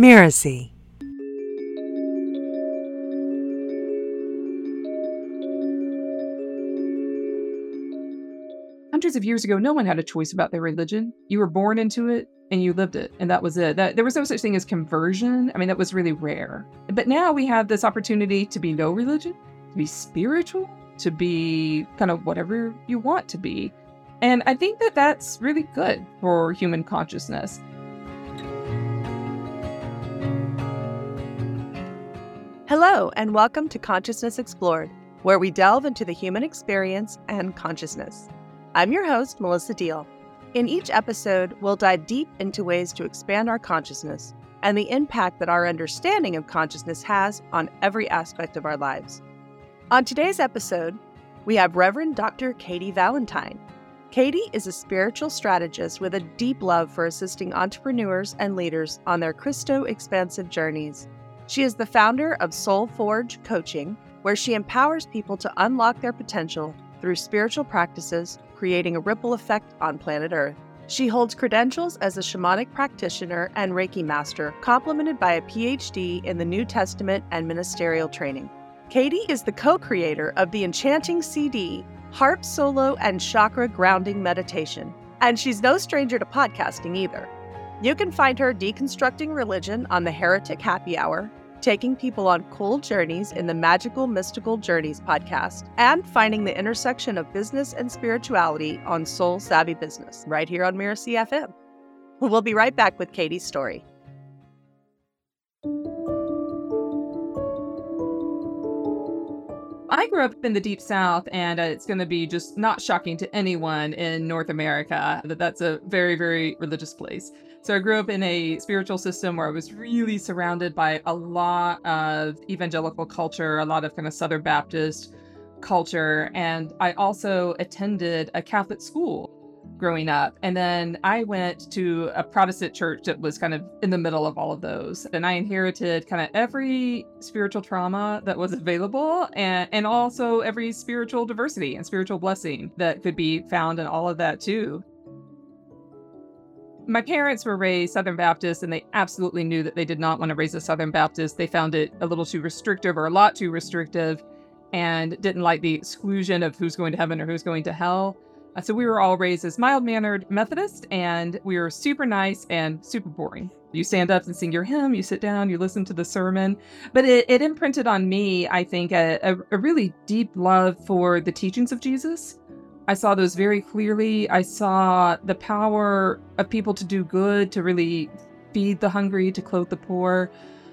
Miracy. Hundreds of years ago, no one had a choice about their religion. You were born into it and you lived it, and that was it. That, there was no such thing as conversion. I mean, that was really rare. But now we have this opportunity to be no religion, to be spiritual, to be kind of whatever you want to be. And I think that that's really good for human consciousness. Hello, and welcome to Consciousness Explored, where we delve into the human experience and consciousness. I'm your host, Melissa Deal. In each episode, we'll dive deep into ways to expand our consciousness and the impact that our understanding of consciousness has on every aspect of our lives. On today's episode, we have Reverend Dr. Katy Valentine. Katy is a spiritual strategist with a deep love for assisting entrepreneurs and leaders on their Christo expansive journeys. She is the founder of Soul Forge Coaching, where she empowers people to unlock their potential through spiritual practices, creating a ripple effect on planet Earth. She holds credentials as a shamanic practitioner and Reiki master, complemented by a PhD in the New Testament and ministerial training. Katy is the co creator of the enchanting CD, Harp Solo and Chakra Grounding Meditation, and she's no stranger to podcasting either. You can find her deconstructing religion on the Heretic Happy Hour, taking people on cool journeys in the Magical Mystical Journeys podcast, and finding the intersection of business and spirituality on Soul Savvy Business, right here on Miracy FM. We'll be right back with Katy's story. I grew up in the deep south, and uh, it's going to be just not shocking to anyone in North America that that's a very, very religious place. So I grew up in a spiritual system where I was really surrounded by a lot of evangelical culture, a lot of kind of Southern Baptist culture, and I also attended a Catholic school growing up. And then I went to a Protestant church that was kind of in the middle of all of those. And I inherited kind of every spiritual trauma that was available and, and also every spiritual diversity and spiritual blessing that could be found in all of that too. My parents were raised Southern Baptist and they absolutely knew that they did not want to raise a Southern Baptist. They found it a little too restrictive or a lot too restrictive and didn't like the exclusion of who's going to heaven or who's going to hell. Uh, so we were all raised as mild mannered Methodist, and we were super nice and super boring. You stand up and sing your hymn, you sit down, you listen to the sermon. But it, it imprinted on me, I think, a, a, a really deep love for the teachings of Jesus. I saw those very clearly. I saw the power of people to do good, to really feed the hungry, to clothe the poor.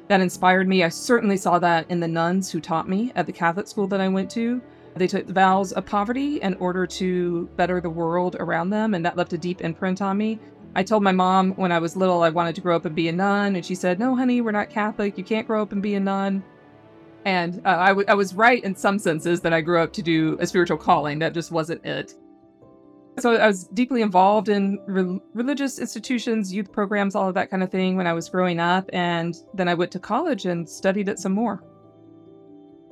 That inspired me. I certainly saw that in the nuns who taught me at the Catholic school that I went to. They took the vows of poverty in order to better the world around them, and that left a deep imprint on me. I told my mom when I was little I wanted to grow up and be a nun, and she said, No, honey, we're not Catholic. You can't grow up and be a nun. And uh, I, w- I was right in some senses that I grew up to do a spiritual calling. That just wasn't it. So I was deeply involved in re- religious institutions, youth programs, all of that kind of thing when I was growing up. And then I went to college and studied it some more.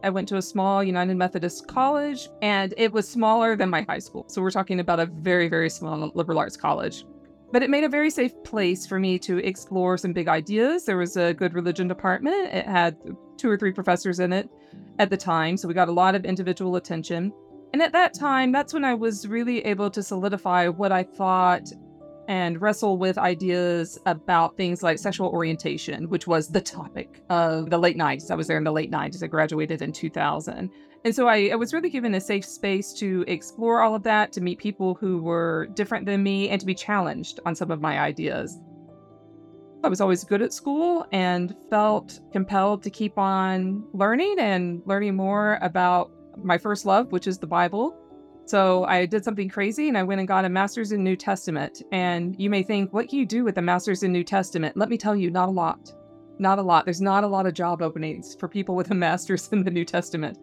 I went to a small United Methodist college, and it was smaller than my high school. So we're talking about a very, very small liberal arts college. But it made a very safe place for me to explore some big ideas. There was a good religion department, it had two or three professors in it at the time. So we got a lot of individual attention. And at that time, that's when I was really able to solidify what I thought and wrestle with ideas about things like sexual orientation, which was the topic of the late 90s. I was there in the late 90s. I graduated in 2000. And so I, I, was really given a safe space to explore all of that, to meet people who were different than me, and to be challenged on some of my ideas. I was always good at school and felt compelled to keep on learning and learning more about my first love, which is the Bible so I did something crazy and I went and got a master's in New Testament. And you may think, what can you do with a master's in New Testament? Let me tell you, not a lot. Not a lot. There's not a lot of job openings for people with a master's in the New Testament.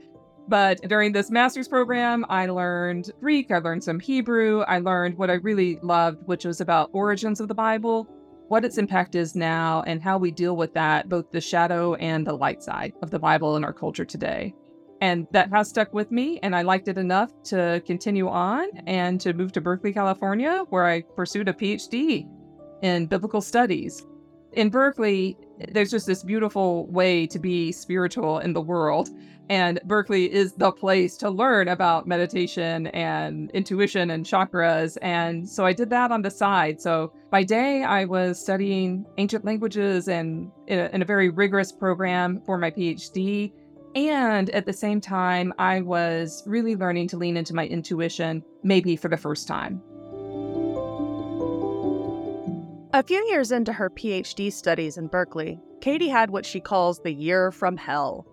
But during this master's program, I learned Greek, I learned some Hebrew, I learned what I really loved, which was about origins of the Bible, what its impact is now, and how we deal with that, both the shadow and the light side of the Bible in our culture today. And that has stuck with me, and I liked it enough to continue on and to move to Berkeley, California, where I pursued a PhD in biblical studies. In Berkeley, there's just this beautiful way to be spiritual in the world. And Berkeley is the place to learn about meditation and intuition and chakras. And so I did that on the side. So by day, I was studying ancient languages and in a, in a very rigorous program for my PhD. And at the same time, I was really learning to lean into my intuition, maybe for the first time. A few years into her PhD studies in Berkeley, Katy had what she calls the year from hell.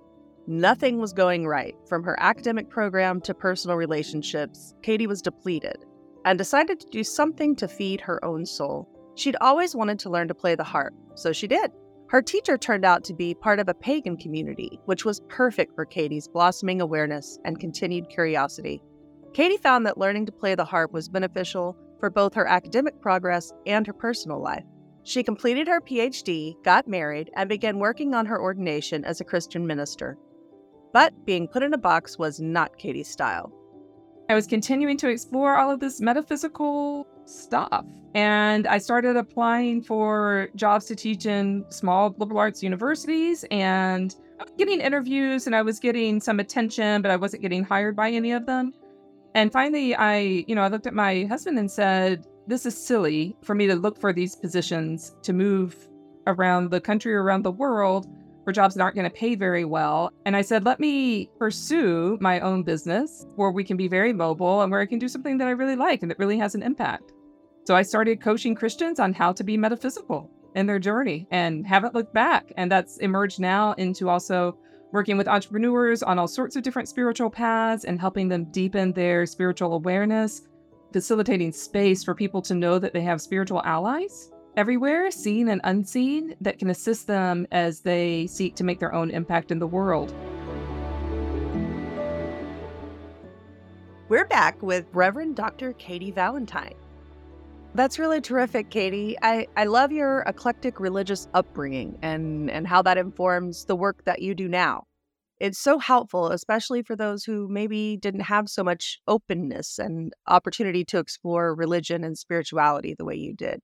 Nothing was going right, from her academic program to personal relationships. Katy was depleted and decided to do something to feed her own soul. She'd always wanted to learn to play the harp, so she did. Her teacher turned out to be part of a pagan community, which was perfect for Katy's blossoming awareness and continued curiosity. Katy found that learning to play the harp was beneficial for both her academic progress and her personal life. She completed her PhD, got married, and began working on her ordination as a Christian minister. But being put in a box was not Katy's style. I was continuing to explore all of this metaphysical stuff. And I started applying for jobs to teach in small liberal arts universities and I was getting interviews and I was getting some attention, but I wasn't getting hired by any of them. And finally, I, you know, I looked at my husband and said, this is silly for me to look for these positions to move around the country around the world for jobs that aren't going to pay very well. And I said, let me pursue my own business where we can be very mobile and where I can do something that I really like and that really has an impact. So I started coaching Christians on how to be metaphysical in their journey and haven't looked back. And that's emerged now into also working with entrepreneurs on all sorts of different spiritual paths and helping them deepen their spiritual awareness, facilitating space for people to know that they have spiritual allies everywhere, seen and unseen, that can assist them as they seek to make their own impact in the world. We're back with Reverend Dr. Katy Valentine. That's really terrific, Katy. I, I love your eclectic religious upbringing and, and how that informs the work that you do now. It's so helpful, especially for those who maybe didn't have so much openness and opportunity to explore religion and spirituality the way you did.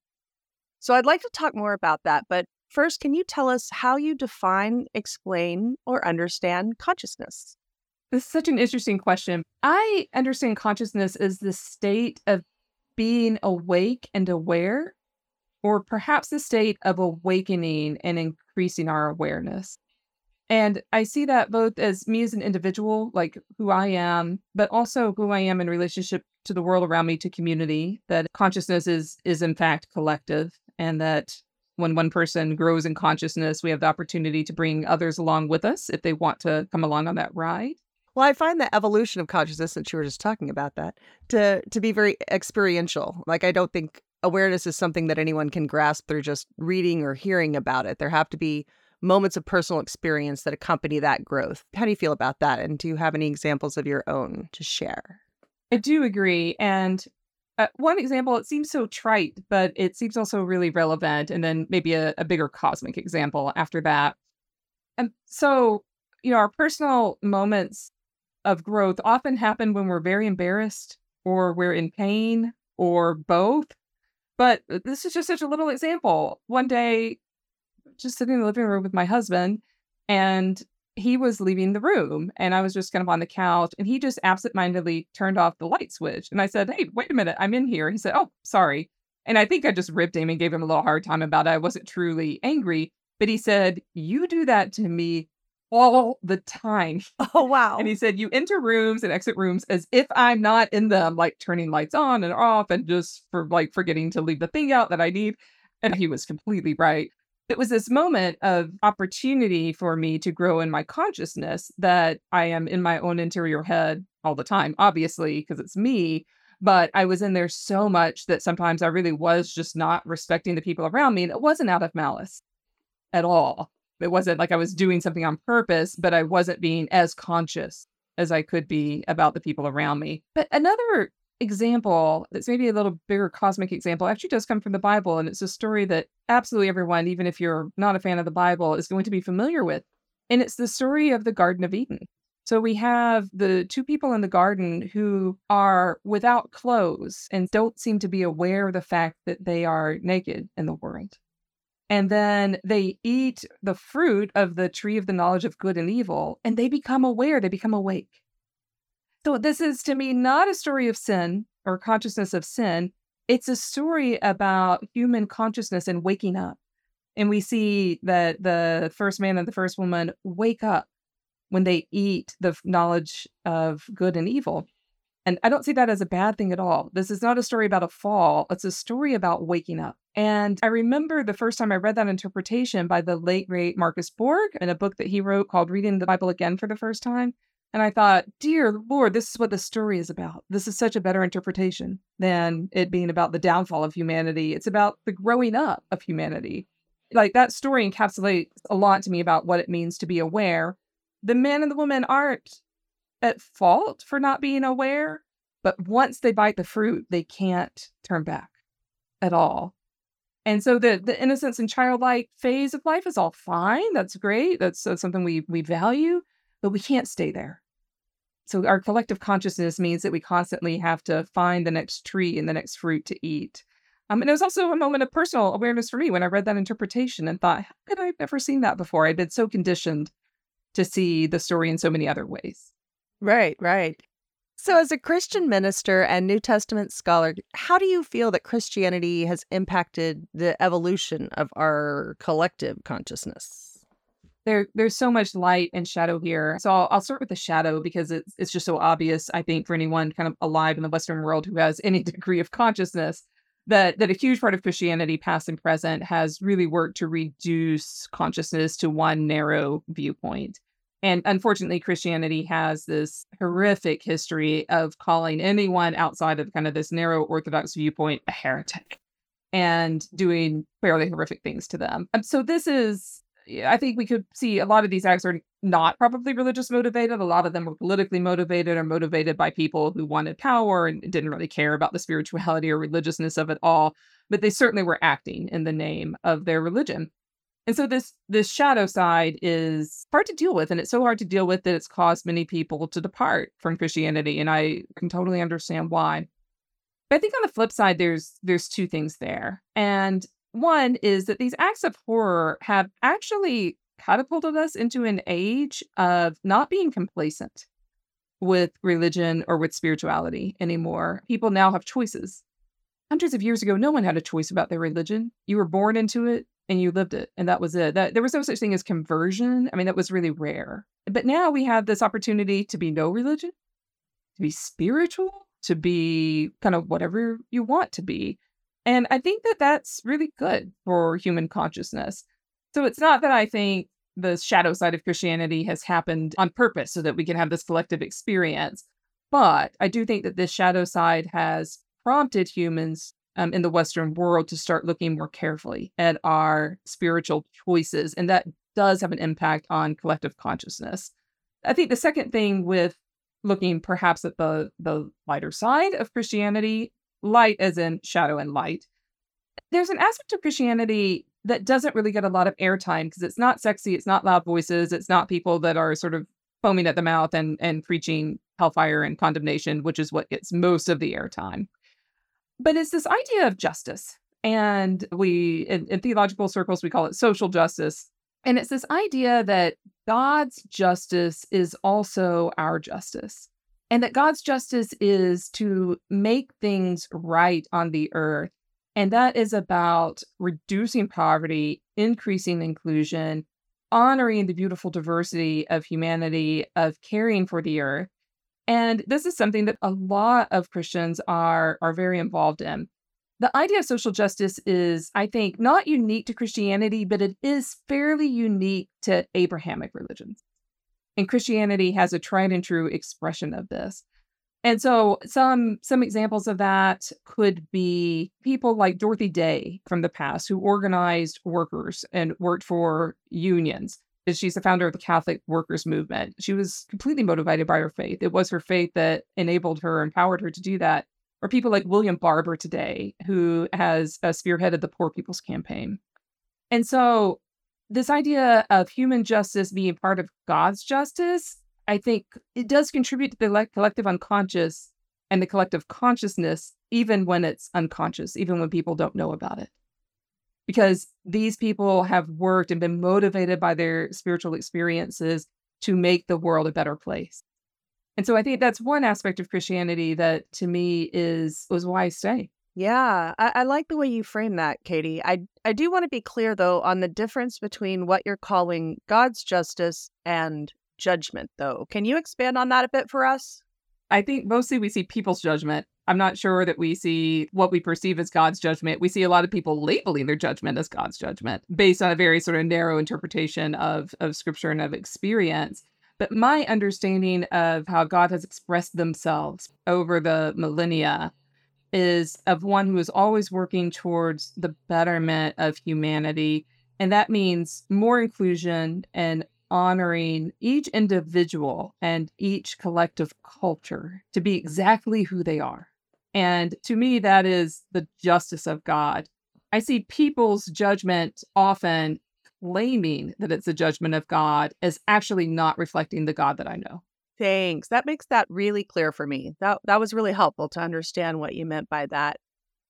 So I'd like to talk more about that, but first, can you tell us how you define, explain, or understand consciousness? This is such an interesting question. I understand consciousness as the state of being awake and aware, or perhaps the state of awakening and increasing our awareness. And I see that both as me as an individual, like who I am, but also who I am in relationship to the world around me, to community, that consciousness is is in fact collective and that when one person grows in consciousness, we have the opportunity to bring others along with us if they want to come along on that ride. Well, I find the evolution of consciousness, since you were just talking about that, to to be very experiential. Like I don't think awareness is something that anyone can grasp through just reading or hearing about it. There have to be moments of personal experience that accompany that growth. How do you feel about that? And do you have any examples of your own to share? I do agree. And uh, one example, it seems so trite, but it seems also really relevant. And then maybe a, a bigger cosmic example after that. And so, you know, our personal moments of growth often happen when we're very embarrassed or we're in pain or both. But uh, this is just such a little example. One day, just sitting in the living room with my husband, and he was leaving the room, and I was just kind of on the couch, and he just absentmindedly turned off the light switch. And I said, Hey, wait a minute, I'm in here. He said, Oh, sorry. And I think I just ripped him and gave him a little hard time about it. I wasn't truly angry, but he said, You do that to me all the time. Oh, wow. and he said, You enter rooms and exit rooms as if I'm not in them, like turning lights on and off and just for like forgetting to leave the thing out that I need. And he was completely right. It was this moment of opportunity for me to grow in my consciousness that I am in my own interior head all the time, obviously, because it's me. But I was in there so much that sometimes I really was just not respecting the people around me. And it wasn't out of malice at all it wasn't like I was doing something on purpose, but I wasn't being as conscious as I could be about the people around me. But another example that's maybe a little bigger cosmic example actually does come from the Bible. And it's a story that absolutely everyone, even if you're not a fan of the Bible, is going to be familiar with. And it's the story of the Garden of Eden. So we have the two people in the garden who are without clothes and don't seem to be aware of the fact that they are naked in the world. And then they eat the fruit of the tree of the knowledge of good and evil, and they become aware, they become awake. So, this is to me not a story of sin or consciousness of sin. It's a story about human consciousness and waking up. And we see that the first man and the first woman wake up when they eat the knowledge of good and evil. And I don't see that as a bad thing at all. This is not a story about a fall, it's a story about waking up. And I remember the first time I read that interpretation by the late, great Marcus Borg in a book that he wrote called Reading the Bible Again for the First Time. And I thought, dear Lord, this is what the story is about. This is such a better interpretation than it being about the downfall of humanity. It's about the growing up of humanity. Like that story encapsulates a lot to me about what it means to be aware. The man and the woman aren't at fault for not being aware, but once they bite the fruit, they can't turn back at all. And so the the innocence and childlike phase of life is all fine. That's great. That's, that's something we we value, but we can't stay there. So our collective consciousness means that we constantly have to find the next tree and the next fruit to eat. Um, and it was also a moment of personal awareness for me when I read that interpretation and thought, how could I have never seen that before? I'd been so conditioned to see the story in so many other ways. Right, right. So, as a Christian minister and New Testament scholar, how do you feel that Christianity has impacted the evolution of our collective consciousness? There, there's so much light and shadow here. So I'll, I'll start with the shadow because it's it's just so obvious. I think for anyone kind of alive in the Western world who has any degree of consciousness, that that a huge part of Christianity, past and present, has really worked to reduce consciousness to one narrow viewpoint. And unfortunately, Christianity has this horrific history of calling anyone outside of kind of this narrow Orthodox viewpoint a heretic and doing fairly horrific things to them. And so this is, I think we could see a lot of these acts are not probably religious motivated. A lot of them were politically motivated or motivated by people who wanted power and didn't really care about the spirituality or religiousness of it all. But they certainly were acting in the name of their religion. And so this this shadow side is hard to deal with, and it's so hard to deal with that it's caused many people to depart from Christianity, and I can totally understand why. But I think on the flip side, there's there's two things there, and one is that these acts of horror have actually catapulted us into an age of not being complacent with religion or with spirituality anymore. People now have choices. Hundreds of years ago, no one had a choice about their religion. You were born into it, and you lived it and that was it that there was no such thing as conversion i mean that was really rare but now we have this opportunity to be no religion to be spiritual to be kind of whatever you want to be and i think that that's really good for human consciousness so it's not that i think the shadow side of christianity has happened on purpose so that we can have this collective experience but i do think that this shadow side has prompted humans um, in the Western world to start looking more carefully at our spiritual choices. And that does have an impact on collective consciousness. I think the second thing with looking perhaps at the, the lighter side of Christianity, light as in shadow and light, there's an aspect of Christianity that doesn't really get a lot of airtime because it's not sexy, it's not loud voices, it's not people that are sort of foaming at the mouth and, and preaching hellfire and condemnation, which is what gets most of the airtime. But it's this idea of justice. And we, in, in theological circles, we call it social justice. And it's this idea that God's justice is also our justice. And that God's justice is to make things right on the earth. And that is about reducing poverty, increasing inclusion, honoring the beautiful diversity of humanity, of caring for the earth, and this is something that a lot of Christians are are very involved in. The idea of social justice is, I think, not unique to Christianity, but it is fairly unique to Abrahamic religions. And Christianity has a tried and true expression of this. And so some some examples of that could be people like Dorothy Day from the past who organized workers and worked for unions she's the founder of the Catholic Workers Movement. She was completely motivated by her faith. It was her faith that enabled her, empowered her to do that. Or people like William Barber today, who has uh, spearheaded the Poor People's Campaign. And so, this idea of human justice being part of God's justice, I think it does contribute to the collective unconscious and the collective consciousness, even when it's unconscious, even when people don't know about it. because these people have worked and been motivated by their spiritual experiences to make the world a better place. And so I think that's one aspect of Christianity that to me is was why I stay. Yeah, I, I like the way you frame that, Katy. I I do want to be clear though on the difference between what you're calling God's justice and judgment, though. Can you expand on that a bit for us? I think mostly we see people's judgment. I'm not sure that we see what we perceive as God's judgment. We see a lot of people labeling their judgment as God's judgment based on a very sort of narrow interpretation of, of scripture and of experience. But my understanding of how God has expressed themselves over the millennia is of one who is always working towards the betterment of humanity. And that means more inclusion and honoring each individual and each collective culture to be exactly who they are. And to me, that is the justice of God. I see people's judgment often claiming that it's a judgment of God as actually not reflecting the God that I know. Thanks. That makes that really clear for me. That that was really helpful to understand what you meant by that.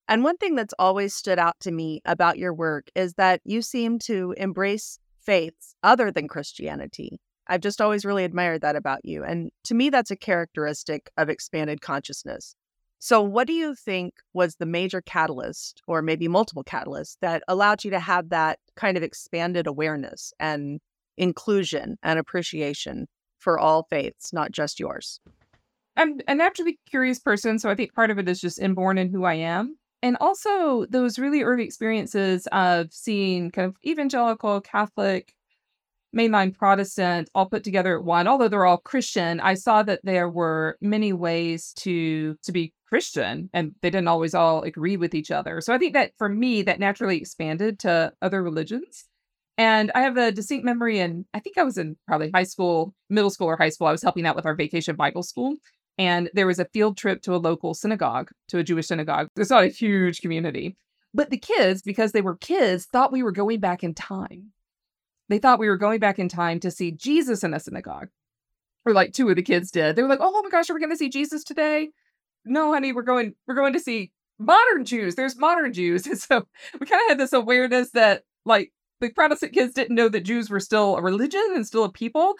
And one thing that's always stood out to me about your work is that you seem to embrace faiths other than Christianity. I've just always really admired that about you. And to me, that's a characteristic of expanded consciousness. So, what do you think was the major catalyst, or maybe multiple catalysts, that allowed you to have that kind of expanded awareness and inclusion and appreciation for all faiths, not just yours? I'm a naturally curious person. So, I think part of it is just inborn in who I am. And also those really early experiences of seeing kind of evangelical, Catholic, mainline Protestant all put together at one, although they're all Christian, I saw that there were many ways to to be Christian and they didn't always all agree with each other. So I think that for me, that naturally expanded to other religions. And I have a distinct memory, and I think I was in probably high school, middle school, or high school. I was helping out with our vacation Bible school. And there was a field trip to a local synagogue, to a Jewish synagogue. It's not a huge community. But the kids, because they were kids, thought we were going back in time. They thought we were going back in time to see Jesus in a synagogue. Or like two of the kids did. They were like, oh my gosh, are we going to see Jesus today? No, honey, we're going, we're going to see modern Jews. There's modern Jews. And so we kind of had this awareness that like the Protestant kids didn't know that Jews were still a religion and still a people.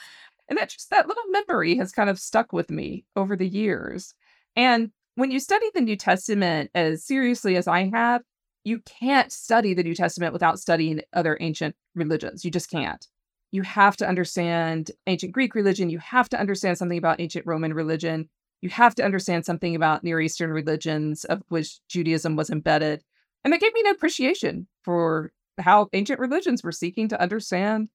And that just that little memory has kind of stuck with me over the years. And when you study the New Testament as seriously as I have, you can't study the New Testament without studying other ancient religions. You just can't. You have to understand ancient Greek religion. You have to understand something about ancient Roman religion. You have to understand something about Near Eastern religions, of which Judaism was embedded. And that gave me an appreciation for how ancient religions were seeking to understand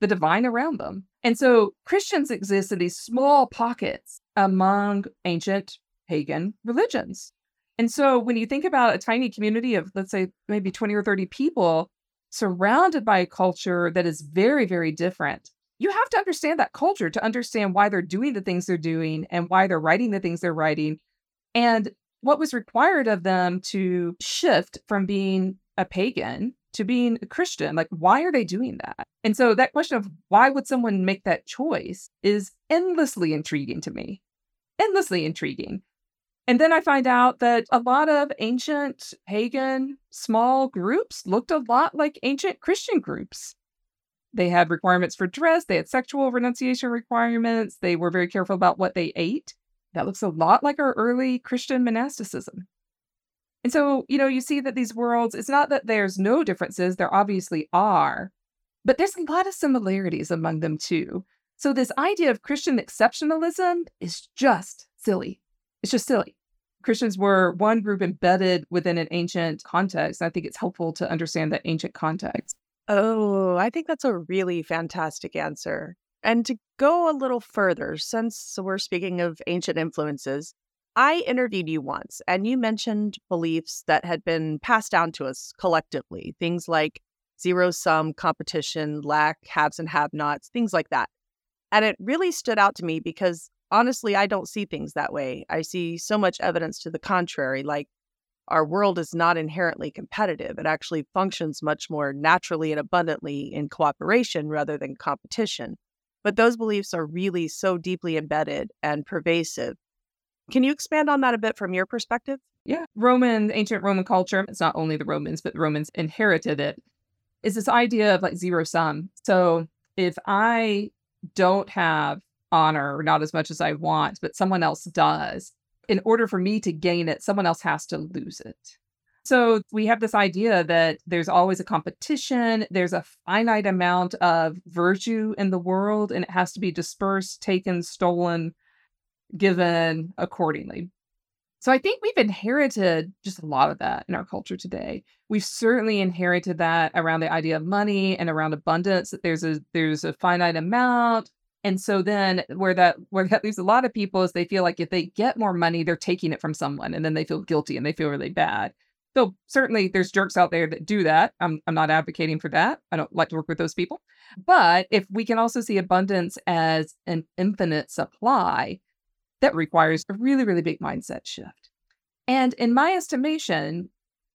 the divine around them. And so Christians exist in these small pockets among ancient pagan religions. And so when you think about a tiny community of, let's say, maybe 20 or 30 people surrounded by a culture that is very, very different, you have to understand that culture to understand why they're doing the things they're doing and why they're writing the things they're writing and what was required of them to shift from being a pagan to being a Christian. Like, why are they doing that? And so that question of why would someone make that choice is endlessly intriguing to me. Endlessly intriguing. And then I find out that a lot of ancient pagan small groups looked a lot like ancient Christian groups. They had requirements for dress, they had sexual renunciation requirements, they were very careful about what they ate. That looks a lot like our early Christian monasticism. And so, you know, you see that these worlds, it's not that there's no differences, there obviously are, but there's a lot of similarities among them too. So, this idea of Christian exceptionalism is just silly. It's just silly. Christians were one group embedded within an ancient context. I think it's helpful to understand that ancient context. Oh, I think that's a really fantastic answer. And to go a little further, since we're speaking of ancient influences, I interviewed you once and you mentioned beliefs that had been passed down to us collectively, things like zero sum competition, lack, haves and have nots, things like that. And it really stood out to me because honestly, I don't see things that way. I see so much evidence to the contrary, like our world is not inherently competitive. It actually functions much more naturally and abundantly in cooperation rather than competition. But those beliefs are really so deeply embedded and pervasive can you expand on that a bit from your perspective? Yeah. Roman, ancient Roman culture, it's not only the Romans, but the Romans inherited it, is this idea of like zero sum. So if I don't have honor, not as much as I want, but someone else does, in order for me to gain it, someone else has to lose it. So we have this idea that there's always a competition, there's a finite amount of virtue in the world, and it has to be dispersed, taken, stolen, given accordingly. So I think we've inherited just a lot of that in our culture today. We've certainly inherited that around the idea of money and around abundance that there's a there's a finite amount. And so then where that where that leaves a lot of people is they feel like if they get more money, they're taking it from someone and then they feel guilty and they feel really bad. So certainly there's jerks out there that do that. I'm I'm not advocating for that. I don't like to work with those people. But if we can also see abundance as an infinite supply, that requires a really, really big mindset shift. And in my estimation,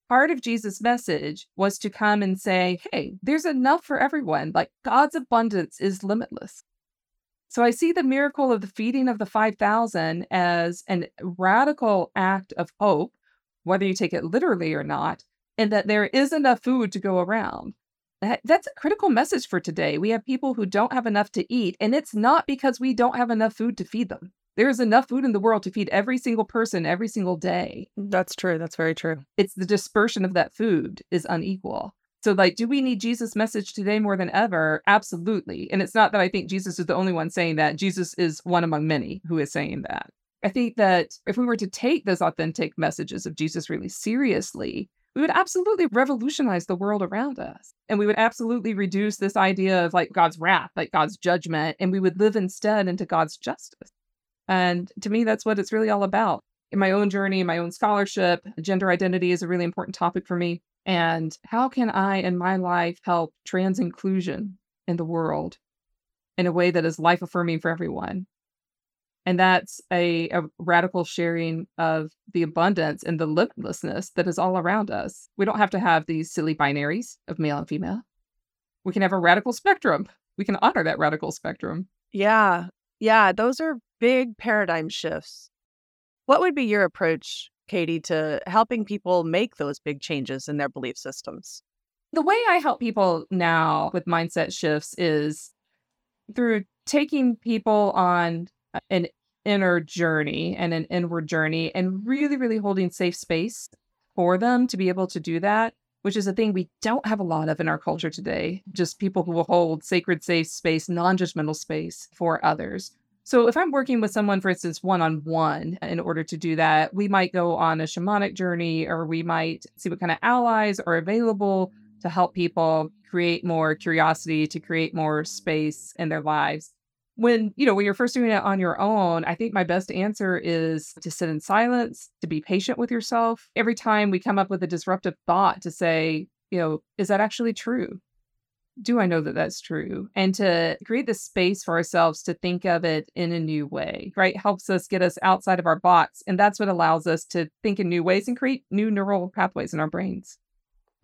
part of Jesus' message was to come and say, hey, there's enough for everyone. Like God's abundance is limitless. So I see the miracle of the feeding of the 5,000 as an radical act of hope, whether you take it literally or not, and that there is enough food to go around. That, that's a critical message for today. We have people who don't have enough to eat, and it's not because we don't have enough food to feed them. There is enough food in the world to feed every single person every single day. That's true. That's very true. It's the dispersion of that food is unequal. So, like, do we need Jesus' message today more than ever? Absolutely. And it's not that I think Jesus is the only one saying that. Jesus is one among many who is saying that. I think that if we were to take those authentic messages of Jesus really seriously, we would absolutely revolutionize the world around us. And we would absolutely reduce this idea of like God's wrath, like God's judgment, and we would live instead into God's justice. And to me, that's what it's really all about. In my own journey, in my own scholarship, gender identity is a really important topic for me. And how can I, in my life, help trans inclusion in the world in a way that is life affirming for everyone? And that's a, a, radical sharing of the abundance and the limitlessness that is all around us. We don't have to have these silly binaries of male and female. We can have a radical spectrum. We can honor that radical spectrum. Yeah. Yeah. Those are big paradigm shifts. What would be your approach, Katy, to helping people make those big changes in their belief systems? The way I help people now with mindset shifts is through taking people on an inner journey and an inward journey and really, really holding safe space for them to be able to do that, which is a thing we don't have a lot of in our culture today. Just people who will hold sacred, safe space, non judgmental space for others. So if I'm working with someone, for instance, one on one, in order to do that, we might go on a shamanic journey or we might see what kind of allies are available to help people create more curiosity, to create more space in their lives. When, you know, when you're first doing it on your own, I think my best answer is to sit in silence, to be patient with yourself. Every time we come up with a disruptive thought to say, you know, is that actually true? Do I know that that's true? And to create the space for ourselves to think of it in a new way, right? Helps us get us outside of our box. And that's what allows us to think in new ways and create new neural pathways in our brains.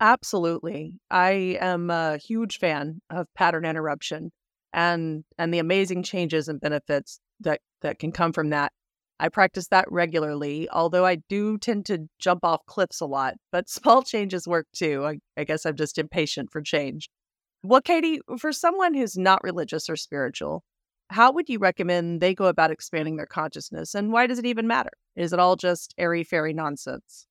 Absolutely. I am a huge fan of pattern interruption and and the amazing changes and benefits that that can come from that. I practice that regularly, although I do tend to jump off cliffs a lot, but small changes work too. I, I guess I'm just impatient for change. Well, Katy, for someone who's not religious or spiritual, how would you recommend they go about expanding their consciousness? And why does it even matter? Is it all just airy fairy nonsense?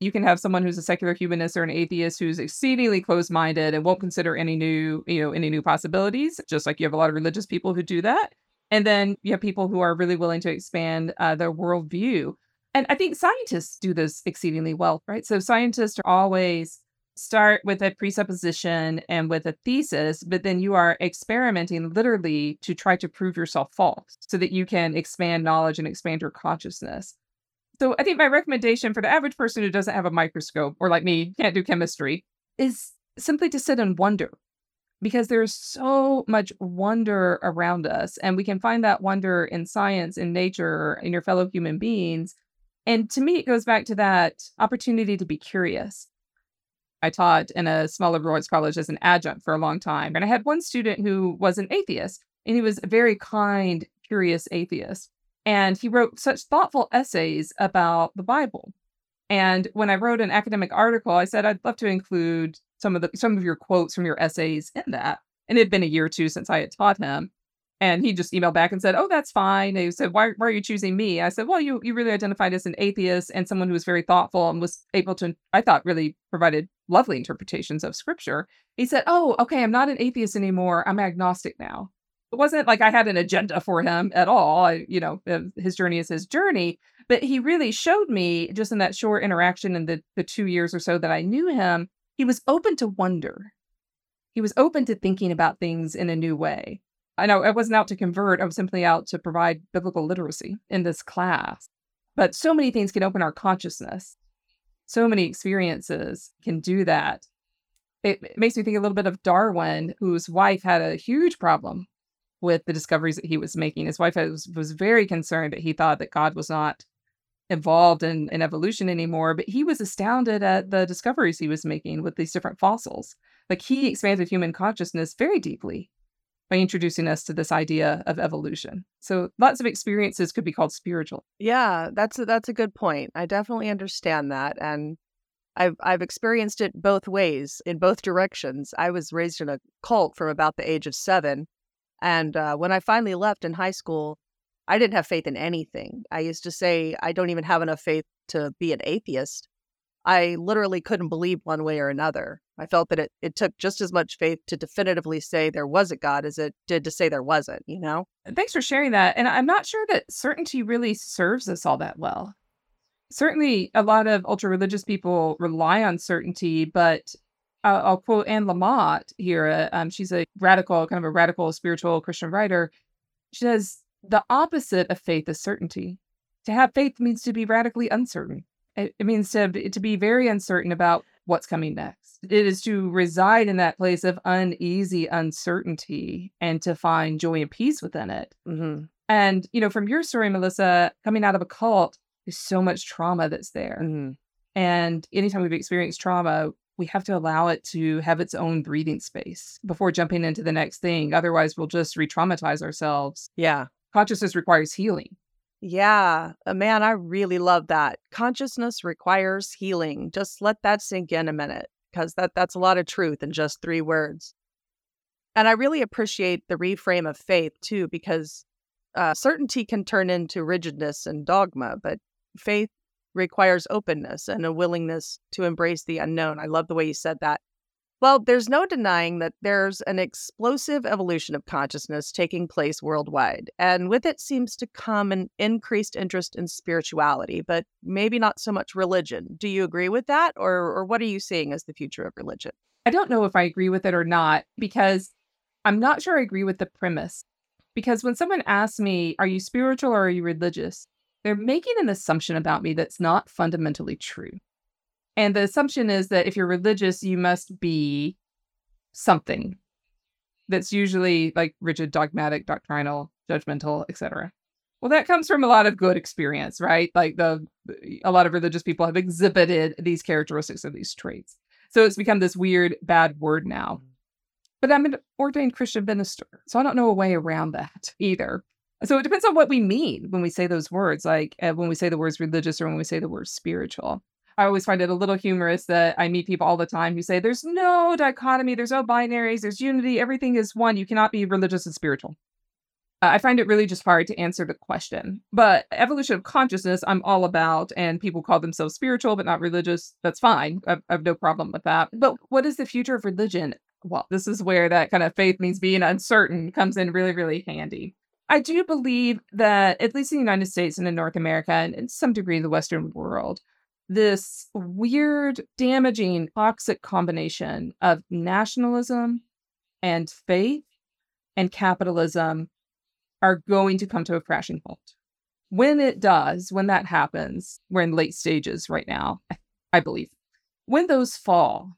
You can have someone who's a secular humanist or an atheist who's exceedingly closed-minded and won't consider any new, you know, any new possibilities. Just like you have a lot of religious people who do that, and then you have people who are really willing to expand uh, their worldview. And I think scientists do this exceedingly well, right? So scientists are always start with a presupposition and with a thesis, but then you are experimenting literally to try to prove yourself false so that you can expand knowledge and expand your consciousness. So I think my recommendation for the average person who doesn't have a microscope or like me, can't do chemistry, is simply to sit and wonder because there's so much wonder around us and we can find that wonder in science in nature in your fellow human beings and to me it goes back to that opportunity to be curious I taught in a small liberal arts college as an adjunct for a long time. And I had one student who was an atheist, and he was a very kind, curious atheist. And he wrote such thoughtful essays about the Bible. And when I wrote an academic article, I said I'd love to include some of the some of your quotes from your essays in that. And it had been a year or two since I had taught him. And he just emailed back and said, Oh, that's fine. And he said, why, why are you choosing me? I said, Well, you, you really identified as an atheist and someone who was very thoughtful and was able to, I thought, really provided lovely interpretations of scripture. He said, Oh, okay, I'm not an atheist anymore. I'm agnostic now. It wasn't like I had an agenda for him at all. I, you know, uh, his journey is his journey. But he really showed me just in that short interaction in the, the two years or so that I knew him, he was open to wonder. He was open to thinking about things in a new way. I know I wasn't out to convert, I was simply out to provide biblical literacy in this class. But so many things can open our consciousness. So many experiences can do that. It, makes me think a little bit of Darwin, whose wife had a huge problem with the discoveries that he was making. His wife was, was very concerned that he thought that God was not involved in, in evolution anymore, but he was astounded at the discoveries he was making with these different fossils. Like he expanded human consciousness very deeply by introducing us to this idea of evolution. So lots of experiences could be called spiritual. Yeah, that's a, that's a good point. I definitely understand that and I've I've experienced it both ways in both directions. I was raised in a cult from about the age of 7 and uh, when I finally left in high school, I didn't have faith in anything. I used to say I don't even have enough faith to be an atheist. I literally couldn't believe one way or another. I felt that it, it took just as much faith to definitively say there was a God as it did to say there wasn't, you know? Thanks for sharing that. And I'm not sure that certainty really serves us all that well. Certainly, a lot of ultra religious people rely on certainty, but uh, I'll quote Anne Lamott here. Uh, um, she's a radical, kind of a radical spiritual Christian writer. She says, the opposite of faith is certainty. To have faith means to be radically uncertain. It, it means to, to be very uncertain about what's coming next. It is to reside in that place of uneasy uncertainty and to find joy and peace within it. Mm-hmm. And, you know, from your story, Melissa, coming out of a cult, there's so much trauma that's there. Mm-hmm. And anytime we've experienced trauma, we have to allow it to have its own breathing space before jumping into the next thing. Otherwise, we'll just re traumatize ourselves. Yeah. Consciousness requires healing. Yeah, uh, man, I really love that. Consciousness requires healing. Just let that sink in a minute because that that's a lot of truth in just 3 words. And I really appreciate the reframe of faith too because uh, certainty can turn into rigidness and dogma, but faith requires openness and a willingness to embrace the unknown. I love the way you said that. Well, there's no denying that there's an explosive evolution of consciousness taking place worldwide. And with it seems to come an increased interest in spirituality, but maybe not so much religion. Do you agree with that? Or, or what are you seeing as the future of religion? I don't know if I agree with it or not, because I'm not sure I agree with the premise. Because when someone asks me, Are you spiritual or are you religious? they're making an assumption about me that's not fundamentally true. And the assumption is that if you're religious, you must be something that's usually like rigid, dogmatic, doctrinal, judgmental, etc. Well, that comes from a lot of good experience, right? Like the a lot of religious people have exhibited these characteristics of these traits. So it's become this weird bad word now. But I'm an ordained Christian minister, so I don't know a way around that either. So it depends on what we mean when we say those words, like uh, when we say the words religious or when we say the word spiritual. I always find it a little humorous that I meet people all the time who say there's no dichotomy, there's no binaries, there's unity, everything is one. You cannot be religious and spiritual. I find it really just hard to answer the question. But evolution of consciousness, I'm all about, and people call themselves spiritual but not religious. That's fine. I have no problem with that. But what is the future of religion? Well, this is where that kind of faith means being uncertain comes in really, really handy. I do believe that, at least in the United States and in North America, and in some degree in the Western world, this weird, damaging, toxic combination of nationalism and faith and capitalism are going to come to a crashing halt. When it does, when that happens, we're in late stages right now, I believe. When those fall,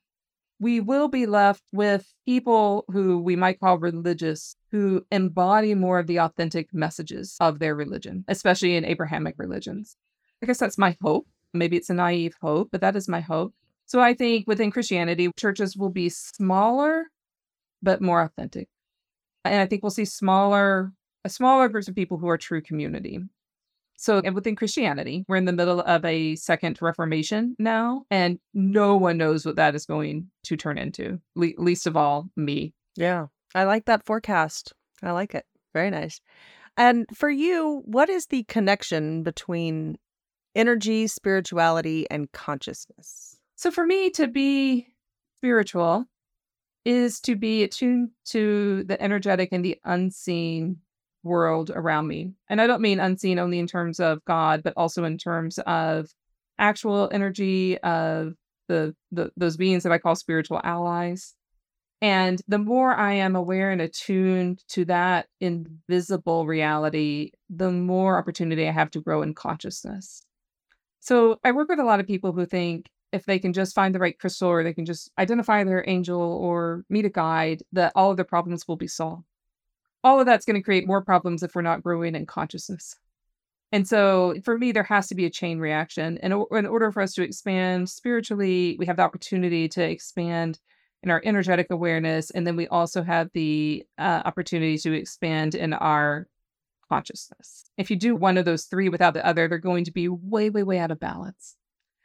we will be left with people who we might call religious who embody more of the authentic messages of their religion, especially in Abrahamic religions. I guess that's my hope. Maybe it's a naive hope, but that is my hope. So I think within Christianity, churches will be smaller, but more authentic. And I think we'll see smaller, a smaller groups of people who are true community. So within Christianity, we're in the middle of a second Reformation now, and no one knows what that is going to turn into, le- least of all me. Yeah, I like that forecast. I like it. Very nice. And for you, what is the connection between energy, spirituality, and consciousness? So for me to be spiritual is to be attuned to the energetic and the unseen world around me. And I don't mean unseen only in terms of God, but also in terms of actual energy of the, the those beings that I call spiritual allies. And the more I am aware and attuned to that invisible reality, the more opportunity I have to grow in consciousness. So I work with a lot of people who think if they can just find the right crystal or they can just identify their angel or meet a guide, that all of their problems will be solved all of that's going to create more problems if we're not growing in consciousness. And so for me, there has to be a chain reaction. And in order for us to expand spiritually, we have the opportunity to expand in our energetic awareness. And then we also have the uh, opportunity to expand in our consciousness. If you do one of those three without the other, they're going to be way, way, way out of balance.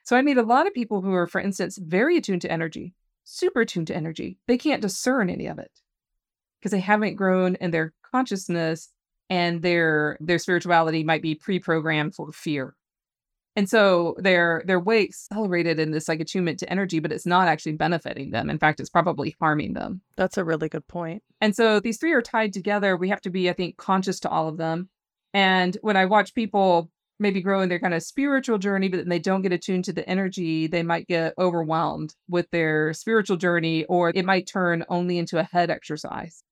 So I meet a lot of people who are, for instance, very attuned to energy, super attuned to energy. They can't discern any of it because they haven't grown in their consciousness and their their spirituality might be pre-programmed for fear. And so they're they're way accelerated in this like attunement to energy, but it's not actually benefiting them. In fact, it's probably harming them. That's a really good point. And so these three are tied together. We have to be, I think, conscious to all of them. And when I watch people maybe grow in their kind of spiritual journey, but then they don't get attuned to the energy, they might get overwhelmed with their spiritual journey, or it might turn only into a head exercise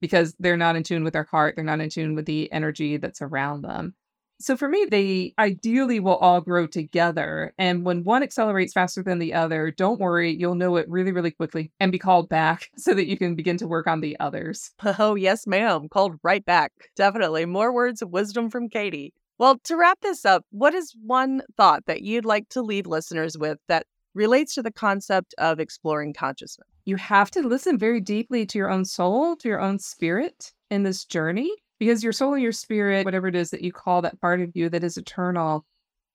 because they're not in tune with their heart, they're not in tune with the energy that's around them. So for me, they ideally will all grow together. And when one accelerates faster than the other, don't worry, you'll know it really, really quickly and be called back so that you can begin to work on the others. Oh, yes, ma'am. Called right back. Definitely. More words of wisdom from Katy. Well, to wrap this up, what is one thought that you'd like to leave listeners with that relates to the concept of exploring consciousness? you have to listen very deeply to your own soul, to your own spirit in this journey, because your soul and your spirit, whatever it is that you call that part of you that is eternal,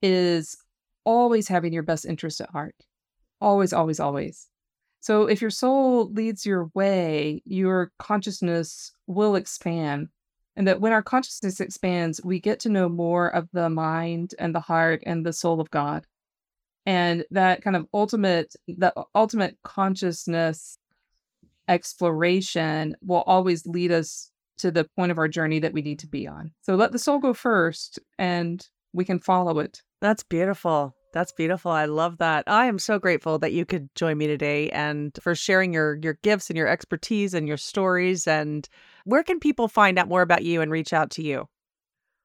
is always having your best interest at heart. Always, always, always. So if your soul leads your way, your consciousness will expand. And that when our consciousness expands, we get to know more of the mind and the heart and the soul of God and that kind of ultimate the ultimate consciousness exploration will always lead us to the point of our journey that we need to be on so let the soul go first and we can follow it that's beautiful that's beautiful. I love that. I am so grateful that you could join me today and for sharing your your gifts and your expertise and your stories and where can people find out more about you and reach out to you?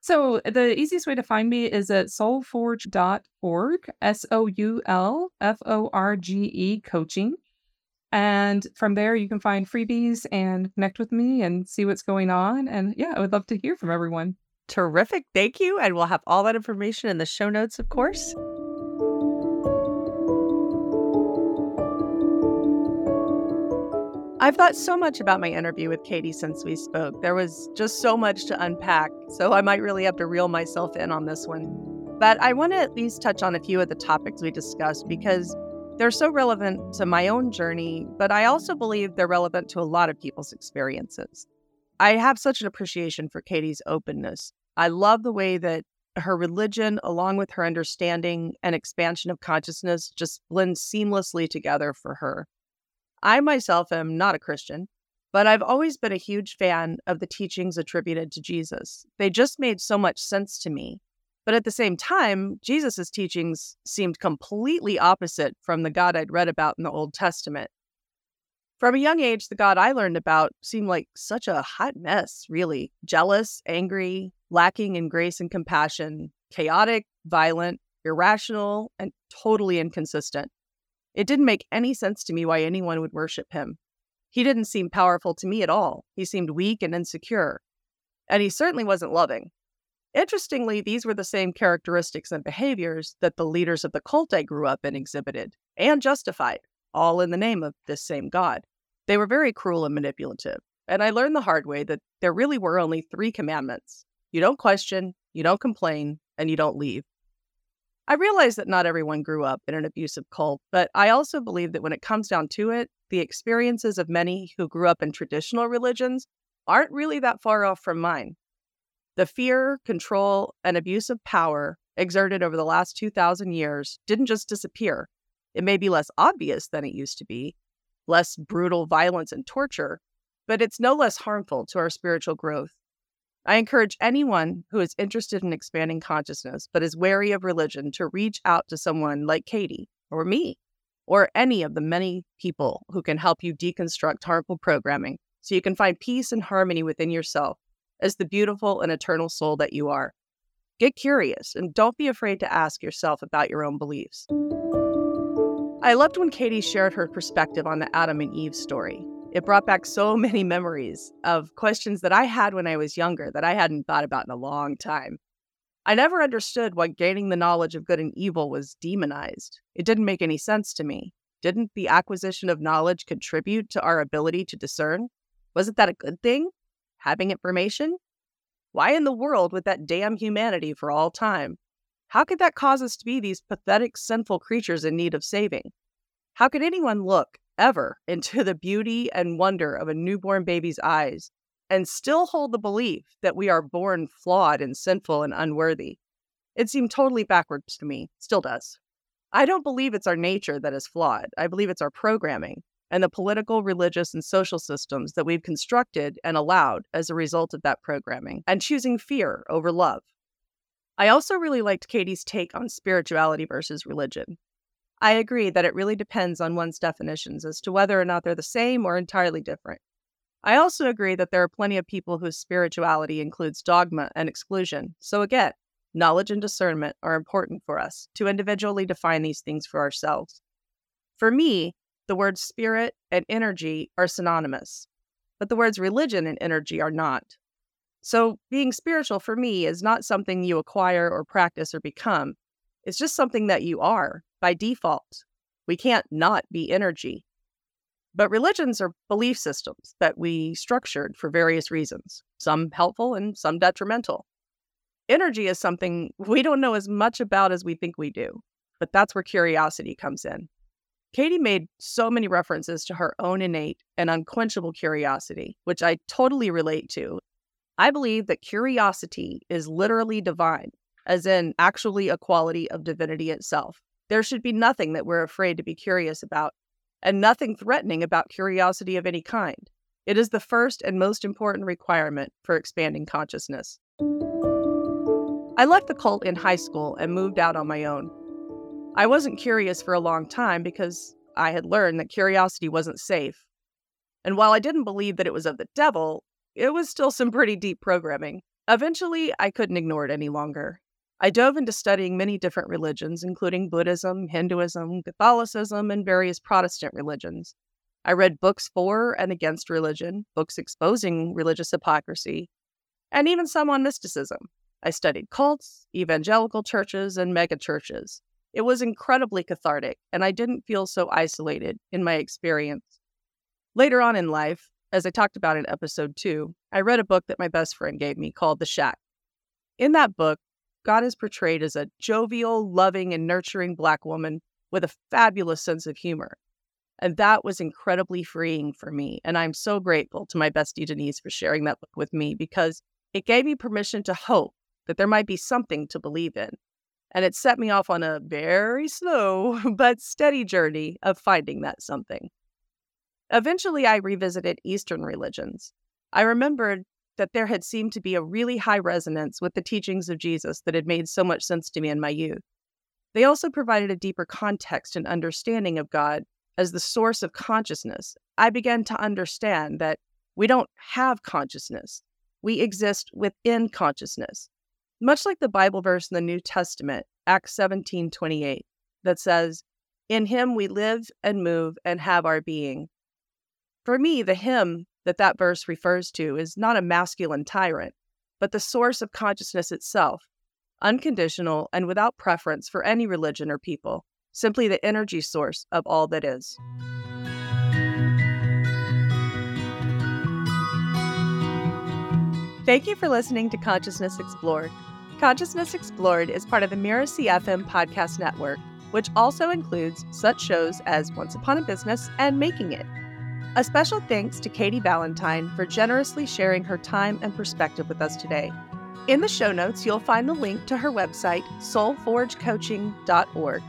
So the easiest way to find me is at soulforge.org, S O U L F O R G E coaching. And from there, you can find freebies and connect with me and see what's going on. And yeah, I would love to hear from everyone. Terrific. Thank you. And we'll have all that information in the show notes, of course. I've thought so much about my interview with Katy since we spoke. There was just so much to unpack, so I might really have to reel myself in on this one. But I want to at least touch on a few of the topics we discussed because they're so relevant to my own journey, but I also believe they're relevant to a lot of people's experiences. I have such an appreciation for Katy's openness. I love the way that her religion, along with her understanding and expansion of consciousness, just blends seamlessly together for her. I myself am not a Christian, but I've always been a huge fan of the teachings attributed to Jesus. They just made so much sense to me. But at the same time, Jesus' teachings seemed completely opposite from the God I'd read about in the Old Testament. From a young age, the God I learned about seemed like such a hot mess, really jealous, angry, lacking in grace and compassion, chaotic, violent, irrational, and totally inconsistent. It didn't make any sense to me why anyone would worship him. He didn't seem powerful to me at all. He seemed weak and insecure. And he certainly wasn't loving. Interestingly, these were the same characteristics and behaviors that the leaders of the cult I grew up in exhibited and justified, all in the name of this same God. They were very cruel and manipulative. And I learned the hard way that there really were only three commandments you don't question, you don't complain, and you don't leave. I realize that not everyone grew up in an abusive cult, but I also believe that when it comes down to it, the experiences of many who grew up in traditional religions aren't really that far off from mine. The fear, control, and abuse of power exerted over the last 2,000 years didn't just disappear. It may be less obvious than it used to be, less brutal violence and torture, but it's no less harmful to our spiritual growth. I encourage anyone who is interested in expanding consciousness but is wary of religion to reach out to someone like Katy or me or any of the many people who can help you deconstruct harmful programming so you can find peace and harmony within yourself as the beautiful and eternal soul that you are. Get curious and don't be afraid to ask yourself about your own beliefs. I loved when Katy shared her perspective on the Adam and Eve story. It brought back so many memories of questions that I had when I was younger that I hadn't thought about in a long time. I never understood why gaining the knowledge of good and evil was demonized. It didn't make any sense to me. Didn't the acquisition of knowledge contribute to our ability to discern? Wasn't that a good thing? Having information? Why in the world would that damn humanity for all time? How could that cause us to be these pathetic, sinful creatures in need of saving? How could anyone look, ever, into the beauty and wonder of a newborn baby's eyes and still hold the belief that we are born flawed and sinful and unworthy? It seemed totally backwards to me, still does. I don't believe it's our nature that is flawed. I believe it's our programming and the political, religious, and social systems that we've constructed and allowed as a result of that programming, and choosing fear over love. I also really liked Katy's take on spirituality versus religion. I agree that it really depends on one's definitions as to whether or not they're the same or entirely different. I also agree that there are plenty of people whose spirituality includes dogma and exclusion. So, again, knowledge and discernment are important for us to individually define these things for ourselves. For me, the words spirit and energy are synonymous, but the words religion and energy are not. So, being spiritual for me is not something you acquire or practice or become. It's just something that you are by default. We can't not be energy. But religions are belief systems that we structured for various reasons, some helpful and some detrimental. Energy is something we don't know as much about as we think we do, but that's where curiosity comes in. Katy made so many references to her own innate and unquenchable curiosity, which I totally relate to. I believe that curiosity is literally divine, as in actually a quality of divinity itself. There should be nothing that we're afraid to be curious about, and nothing threatening about curiosity of any kind. It is the first and most important requirement for expanding consciousness. I left the cult in high school and moved out on my own. I wasn't curious for a long time because I had learned that curiosity wasn't safe. And while I didn't believe that it was of the devil, it was still some pretty deep programming. Eventually, I couldn't ignore it any longer. I dove into studying many different religions, including Buddhism, Hinduism, Catholicism, and various Protestant religions. I read books for and against religion, books exposing religious hypocrisy, and even some on mysticism. I studied cults, evangelical churches, and megachurches. It was incredibly cathartic, and I didn't feel so isolated in my experience. Later on in life, as I talked about in episode two, I read a book that my best friend gave me called The Shack. In that book, God is portrayed as a jovial, loving, and nurturing Black woman with a fabulous sense of humor. And that was incredibly freeing for me. And I'm so grateful to my bestie Denise for sharing that book with me because it gave me permission to hope that there might be something to believe in and it set me off on a very slow but steady journey of finding that something. Eventually, I revisited Eastern religions. I remembered that there had seemed to be a really high resonance with the teachings of Jesus that had made so much sense to me in my youth. They also provided a deeper context and understanding of God as the source of consciousness. I began to understand that we don't have consciousness, we exist within consciousness. Much like the Bible verse in the New Testament, Acts 17 28, that says, In him we live and move and have our being. For me, the him that that verse refers to is not a masculine tyrant, but the source of consciousness itself, unconditional and without preference for any religion or people, simply the energy source of all that is. Thank you for listening to Consciousness Explored. Consciousness Explored is part of the Mirasee FM podcast network, which also includes such shows as Once Upon a Business and Making It. A special thanks to Katy Valentine for generously sharing her time and perspective with us today. In the show notes, you'll find the link to her website, soulforgecoaching.org.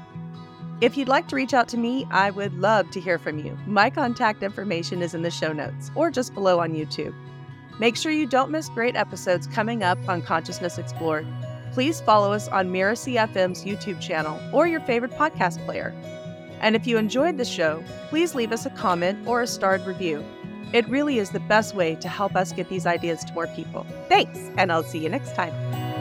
If you'd like to reach out to me, I would love to hear from you. My contact information is in the show notes or just below on YouTube. Make sure you don't miss great episodes coming up on Consciousness Explored. Please follow us on Mirasee FM's YouTube channel or your favorite podcast player. And if you enjoyed the show, please leave us a comment or a starred review. It really is the best way to help us get these ideas to more people. Thanks, and I'll see you next time.